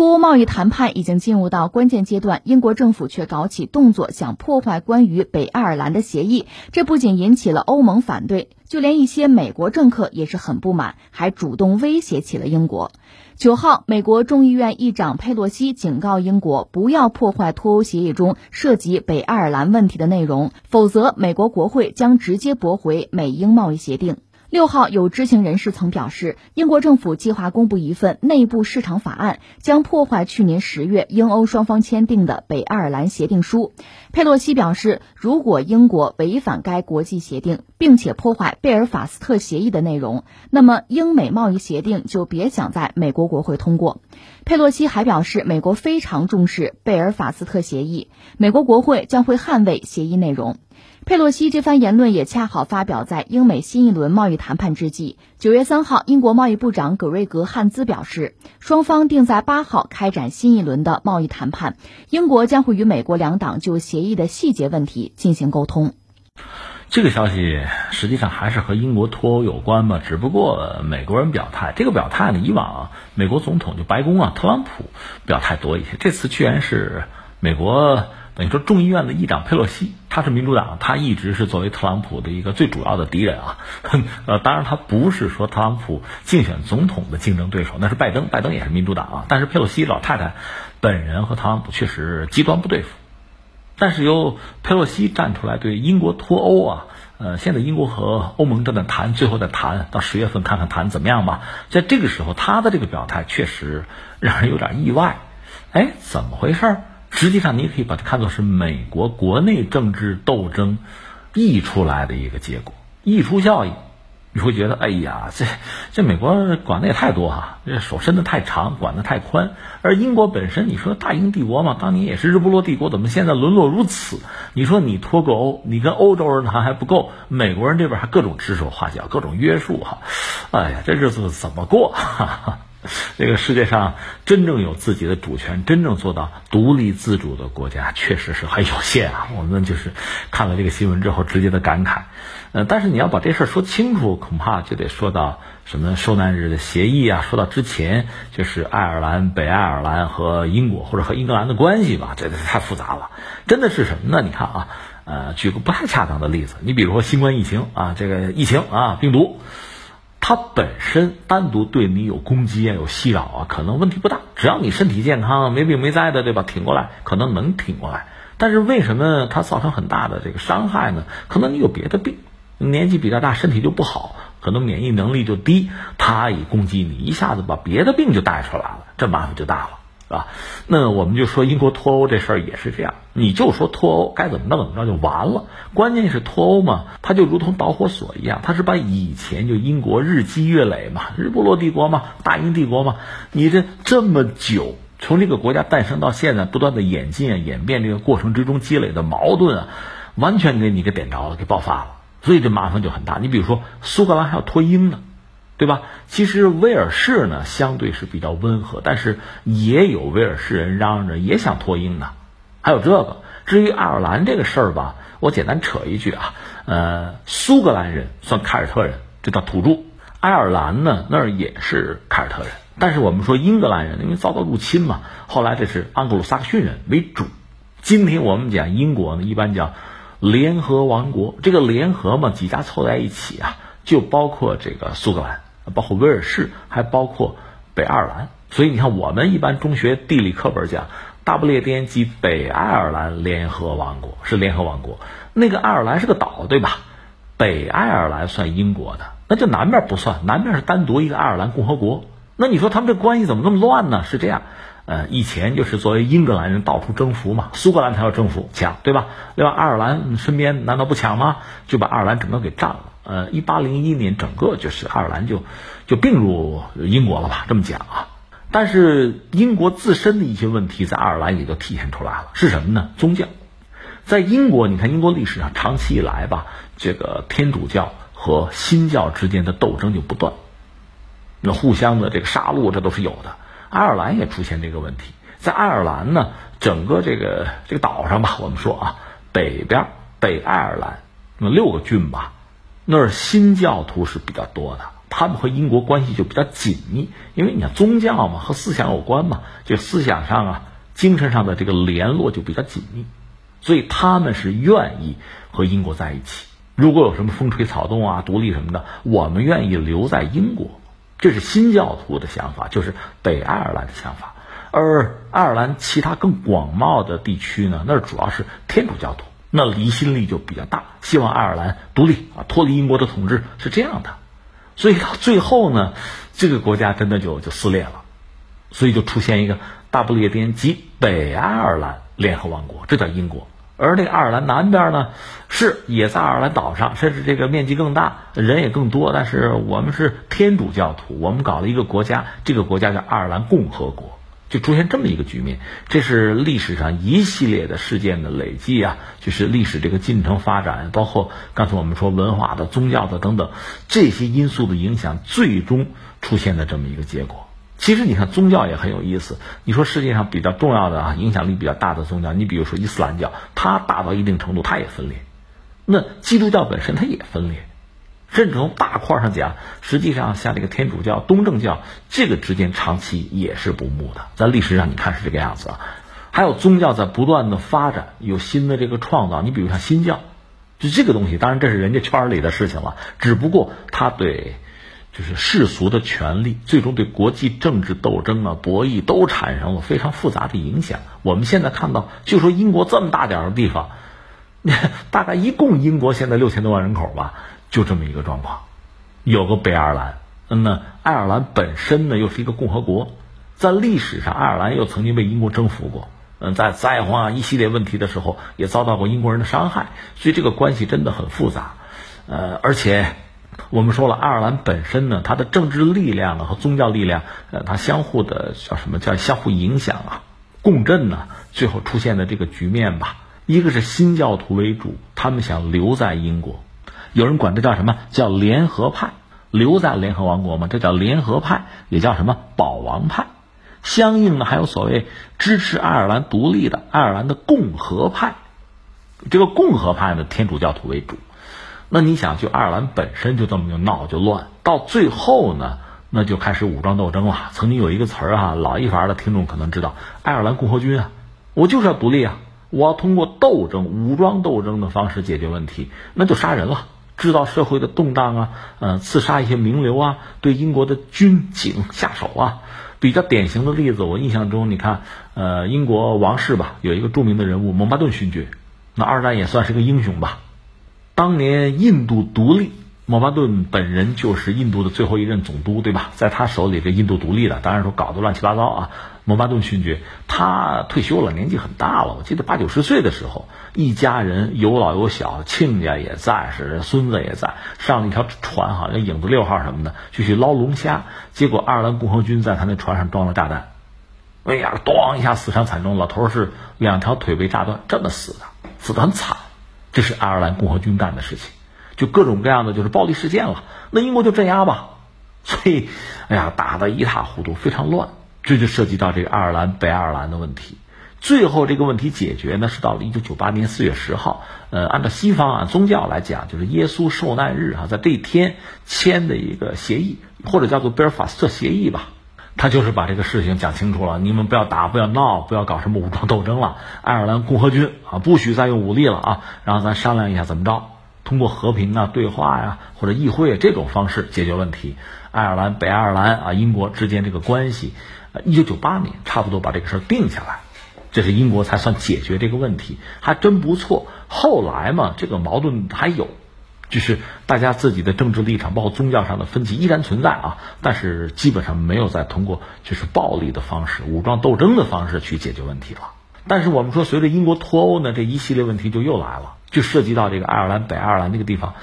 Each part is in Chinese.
脱欧贸易谈判已经进入到关键阶段，英国政府却搞起动作，想破坏关于北爱尔兰的协议。这不仅引起了欧盟反对，就连一些美国政客也是很不满，还主动威胁起了英国。九号，美国众议院议长佩洛西警告英国，不要破坏脱欧协议中涉及北爱尔兰问题的内容，否则美国国会将直接驳回美英贸易协定。六号，有知情人士曾表示，英国政府计划公布一份内部市场法案，将破坏去年十月英欧双方签订的北爱尔兰协定书。佩洛西表示，如果英国违反该国际协定，并且破坏贝尔法斯特协议的内容，那么英美贸易协定就别想在美国国会通过。佩洛西还表示，美国非常重视贝尔法斯特协议，美国国会将会捍卫协议内容。佩洛西这番言论也恰好发表在英美新一轮贸易谈判之际。九月三号，英国贸易部长葛瑞格汉兹表示，双方定在八号开展新一轮的贸易谈判，英国将会与美国两党就协议的细节问题进行沟通。这个消息实际上还是和英国脱欧有关嘛？只不过美国人表态，这个表态呢，以往美国总统就白宫啊，特朗普表态多一些，这次居然是美国。等于说众议院的议长佩洛西，他是民主党，他一直是作为特朗普的一个最主要的敌人啊。呃，当然他不是说特朗普竞选总统的竞争对手，那是拜登，拜登也是民主党啊。但是佩洛西老太太本人和特朗普确实极端不对付。但是由佩洛西站出来对英国脱欧啊，呃，现在英国和欧盟正在谈，最后再谈到十月份看看谈怎么样吧。在这个时候，他的这个表态确实让人有点意外。哎，怎么回事？实际上，你可以把它看作是美国国内政治斗争溢出来的一个结果，溢出效应。你会觉得，哎呀，这这美国管的也太多哈，这手伸的太长，管的太宽。而英国本身，你说大英帝国嘛，当年也是日不落帝国，怎么现在沦落如此？你说你脱个欧，你跟欧洲人谈还不够，美国人这边还各种指手画脚，各种约束哈。哎呀，这日子怎么过？哈哈。这个世界上真正有自己的主权、真正做到独立自主的国家，确实是很有限啊。我们就是看了这个新闻之后，直接的感慨。呃，但是你要把这事儿说清楚，恐怕就得说到什么受难日的协议啊，说到之前就是爱尔兰、北爱尔兰和英国或者和英格兰的关系吧，这太复杂了。真的是什么呢？你看啊，呃，举个不太恰当的例子，你比如说新冠疫情啊，这个疫情啊，病毒。它本身单独对你有攻击啊，有袭扰啊，可能问题不大。只要你身体健康，没病没灾的，对吧？挺过来，可能能挺过来。但是为什么它造成很大的这个伤害呢？可能你有别的病，年纪比较大，身体就不好，可能免疫能力就低，它一攻击你，一下子把别的病就带出来了，这麻烦就大了。啊，那我们就说英国脱欧这事儿也是这样，你就说脱欧该怎么着怎么着就完了。关键是脱欧嘛，它就如同导火索一样，它是把以前就英国日积月累嘛，日不落帝国嘛，大英帝国嘛，你这这么久，从这个国家诞生到现在，不断的演进啊、演变这个过程之中积累的矛盾啊，完全给你给点着了，给爆发了，所以这麻烦就很大。你比如说苏格兰还要脱英呢。对吧？其实威尔士呢，相对是比较温和，但是也有威尔士人嚷嚷着也想脱英呢。还有这个，至于爱尔兰这个事儿吧，我简单扯一句啊，呃，苏格兰人算凯尔特人，这叫土著；爱尔兰呢，那儿也是凯尔特人。但是我们说英格兰人，因为遭到入侵嘛，后来这是盎格鲁撒克逊人为主。今天我们讲英国呢，一般讲联合王国，这个联合嘛，几家凑在一起啊，就包括这个苏格兰。包括威尔士，还包括北爱尔兰，所以你看，我们一般中学地理课本讲，大不列颠及北爱尔兰联合王国是联合王国，那个爱尔兰是个岛，对吧？北爱尔兰算英国的，那就南面不算，南面是单独一个爱尔兰共和国。那你说他们这关系怎么那么乱呢？是这样，呃，以前就是作为英格兰人到处征服嘛，苏格兰才要征服抢，对吧？另外，爱尔兰身边难道不抢吗？就把爱尔兰整个给占了。呃，一八零一年，整个就是爱尔兰就就并入英国了吧？这么讲啊。但是英国自身的一些问题在爱尔兰也就体现出来了，是什么呢？宗教。在英国，你看英国历史上长期以来吧，这个天主教和新教之间的斗争就不断，那互相的这个杀戮，这都是有的。爱尔兰也出现这个问题，在爱尔兰呢，整个这个这个岛上吧，我们说啊，北边北爱尔兰那六个郡吧。那儿新教徒是比较多的，他们和英国关系就比较紧密，因为你看宗教嘛，和思想有关嘛，就思想上啊、精神上的这个联络就比较紧密，所以他们是愿意和英国在一起。如果有什么风吹草动啊、独立什么的，我们愿意留在英国。这是新教徒的想法，就是北爱尔兰的想法。而爱尔兰其他更广袤的地区呢，那主要是天主教徒，那离心力就比较大，希望爱尔兰独立啊，脱离英国的统治是这样的。所以到最后呢，这个国家真的就就撕裂了，所以就出现一个大不列颠及北爱尔兰联合王国，这叫英国。而那个爱尔兰南边呢，是也在爱尔兰岛上，甚至这个面积更大，人也更多。但是我们是天主教徒，我们搞了一个国家，这个国家叫爱尔兰共和国，就出现这么一个局面。这是历史上一系列的事件的累积啊，就是历史这个进程发展，包括刚才我们说文化的、宗教的等等这些因素的影响，最终出现的这么一个结果。其实你看宗教也很有意思。你说世界上比较重要的啊，影响力比较大的宗教，你比如说伊斯兰教，它大到一定程度，它也分裂。那基督教本身它也分裂，甚至从大块上讲，实际上像这个天主教、东正教，这个之间长期也是不睦的。在历史上你看是这个样子啊。还有宗教在不断的发展，有新的这个创造。你比如像新教，就这个东西，当然这是人家圈里的事情了，只不过它对。就是世俗的权利，最终对国际政治斗争啊、博弈都产生了非常复杂的影响。我们现在看到，就说英国这么大点儿的地方，大概一共英国现在六千多万人口吧，就这么一个状况。有个北爱尔兰，嗯呢，爱尔兰本身呢又是一个共和国，在历史上，爱尔兰又曾经被英国征服过。嗯，在灾荒啊一系列问题的时候，也遭到过英国人的伤害，所以这个关系真的很复杂。呃，而且。我们说了，爱尔兰本身呢，它的政治力量呢和宗教力量，呃，它相互的叫什么叫相互影响啊，共振呢，最后出现的这个局面吧。一个是新教徒为主，他们想留在英国，有人管这叫什么叫联合派，留在联合王国嘛，这叫联合派，也叫什么保王派。相应的还有所谓支持爱尔兰独立的爱尔兰的共和派，这个共和派呢，天主教徒为主。那你想，就爱尔兰本身就这么就闹就乱，到最后呢，那就开始武装斗争了。曾经有一个词儿哈，老一伐的听众可能知道，爱尔兰共和军啊，我就是要独立啊，我要通过斗争、武装斗争的方式解决问题，那就杀人了，制造社会的动荡啊，呃，刺杀一些名流啊，对英国的军警下手啊。比较典型的例子，我印象中，你看，呃，英国王室吧，有一个著名的人物蒙巴顿勋爵，那二战也算是个英雄吧。当年印度独立，莫巴顿本人就是印度的最后一任总督，对吧？在他手里，这印度独立了，当然说搞得乱七八糟啊。莫巴顿勋爵他退休了，年纪很大了，我记得八九十岁的时候，一家人有老有小，亲家也在，是孙子也在，上了一条船，好像影子六号什么的，就去捞龙虾。结果爱尔兰共和军在他那船上装了炸弹，哎呀，咣一下死伤惨重，老头是两条腿被炸断，这么死的，死得很惨。这是爱尔兰共和军干的事情，就各种各样的就是暴力事件了。那英国就镇压吧，所以，哎呀，打得一塌糊涂，非常乱。这就涉及到这个爱尔兰北爱尔兰的问题。最后这个问题解决呢，是到了一九九八年四月十号。呃，按照西方啊宗教来讲，就是耶稣受难日啊，在这一天签的一个协议，或者叫做贝尔法斯特协议吧。他就是把这个事情讲清楚了，你们不要打，不要闹，不要搞什么武装斗争了。爱尔兰共和军啊，不许再用武力了啊！然后咱商量一下怎么着，通过和平啊、对话呀或者议会这种方式解决问题。爱尔兰、北爱尔兰啊、英国之间这个关系，一九九八年差不多把这个事儿定下来，这是英国才算解决这个问题，还真不错。后来嘛，这个矛盾还有。就是大家自己的政治立场，包括宗教上的分歧依然存在啊，但是基本上没有再通过就是暴力的方式、武装斗争的方式去解决问题了。但是我们说，随着英国脱欧呢，这一系列问题就又来了，就涉及到这个爱尔兰、北爱尔兰那个地方。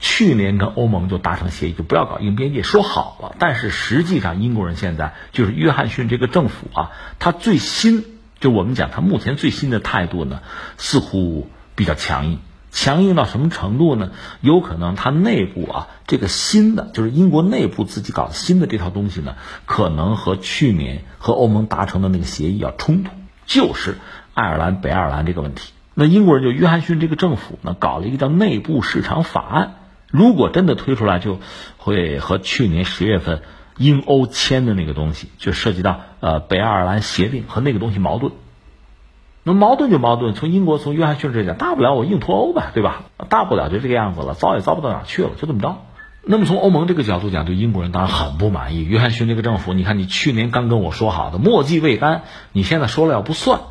去年跟欧盟就达成协议，就不要搞硬边界，说好了。但是实际上，英国人现在就是约翰逊这个政府啊，他最新就我们讲他目前最新的态度呢，似乎比较强硬。强硬到什么程度呢？有可能他内部啊，这个新的就是英国内部自己搞的新的这套东西呢，可能和去年和欧盟达成的那个协议要冲突，就是爱尔兰北爱尔兰这个问题。那英国人就约翰逊这个政府呢，搞了一个叫内部市场法案，如果真的推出来，就会和去年十月份英欧签的那个东西，就涉及到呃北爱尔兰协定和那个东西矛盾。那矛盾就矛盾，从英国从约翰逊这讲，大不了我硬脱欧呗，对吧？大不了就这个样子了，糟也糟不到哪去了，就这么着。那么从欧盟这个角度讲，对英国人当然很不满意。约翰逊这个政府，你看你去年刚跟我说好的墨迹未干，你现在说了要不算，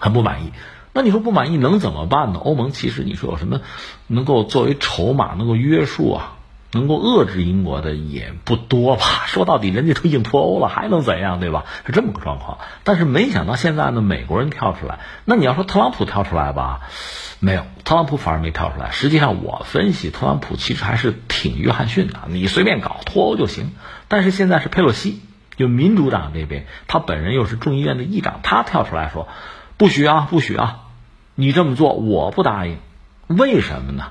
很不满意。那你说不满意能怎么办呢？欧盟其实你说有什么能够作为筹码能够约束啊？能够遏制英国的也不多吧？说到底，人家都已经脱欧了，还能怎样，对吧？是这么个状况。但是没想到现在呢，美国人跳出来。那你要说特朗普跳出来吧，没有，特朗普反而没跳出来。实际上，我分析特朗普其实还是挺约翰逊的，你随便搞脱欧就行。但是现在是佩洛西，就民主党这边，他本人又是众议院的议长，他跳出来说，不许啊，不许啊，你这么做我不答应。为什么呢？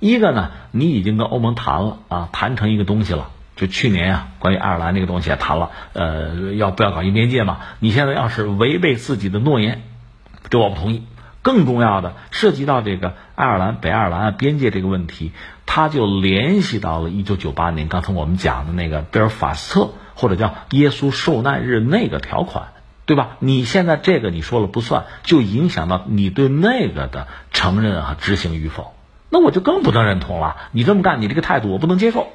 一个呢，你已经跟欧盟谈了啊，谈成一个东西了。就去年啊，关于爱尔兰那个东西也谈了，呃，要不要搞一边界嘛？你现在要是违背自己的诺言，这我不同意。更重要的，涉及到这个爱尔兰北爱尔兰边界这个问题，他就联系到了一九九八年刚才我们讲的那个贝尔法斯特或者叫耶稣受难日那个条款，对吧？你现在这个你说了不算，就影响到你对那个的承认啊执行与否。那我就更不能认同了。你这么干，你这个态度我不能接受。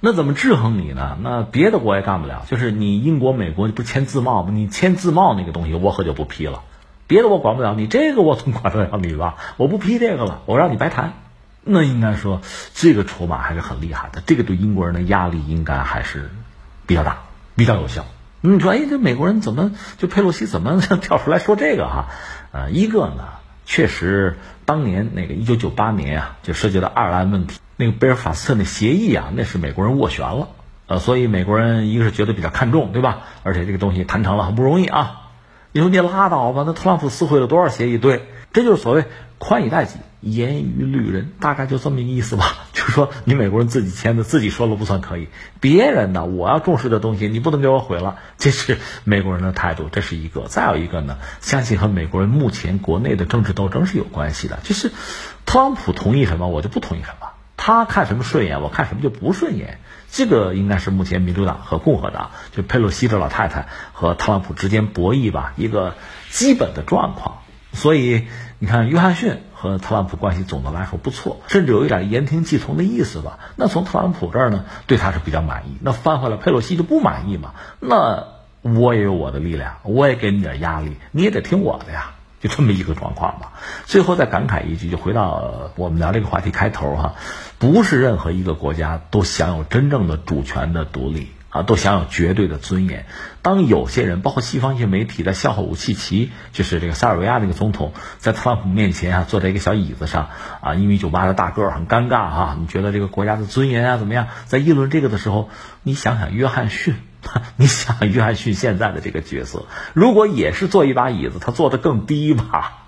那怎么制衡你呢？那别的国也干不了。就是你英国、美国不签自贸吗？你签自贸那个东西，我可就不批了。别的我管不了，你这个我总管得了你吧？我不批这个了，我让你白谈。那应该说，这个筹码还是很厉害的。这个对英国人的压力应该还是比较大，比较有效。你说，哎，这美国人怎么就佩洛西怎么 跳出来说这个哈？呃，一个呢。确实，当年那个一九九八年啊，就涉及到爱尔兰问题，那个贝尔法斯特那协议啊，那是美国人斡旋了，呃，所以美国人一个是觉得比较看重，对吧？而且这个东西谈成了很不容易啊。你说你拉倒吧，那特朗普撕毁了多少协议？对，这就是所谓宽以待己，严于律人，大概就这么一个意思吧。就说，你美国人自己签的，自己说了不算可以，别人呢，我要重视的东西，你不能给我毁了，这是美国人的态度，这是一个。再有一个呢，相信和美国人目前国内的政治斗争是有关系的，就是特朗普同意什么，我就不同意什么，他看什么顺眼，我看什么就不顺眼。这个应该是目前民主党和共和党，就佩洛西这老太太和特朗普之间博弈吧，一个基本的状况。所以你看，约翰逊和特朗普关系总的来说不错，甚至有一点言听计从的意思吧。那从特朗普这儿呢，对他是比较满意。那翻回来，佩洛西就不满意嘛？那我也有我的力量，我也给你点压力，你也得听我的呀。就这么一个状况吧。最后再感慨一句，就回到我们聊这个话题开头哈，不是任何一个国家都享有真正的主权的独立啊，都享有绝对的尊严。当有些人，包括西方一些媒体在笑话武契奇，就是这个塞尔维亚那个总统，在特朗普面前啊，坐在一个小椅子上啊，一米九八的大个儿，很尴尬哈。你觉得这个国家的尊严啊怎么样？在议论这个的时候，你想想约翰逊。你想约翰逊现在的这个角色，如果也是坐一把椅子，他坐的更低吧？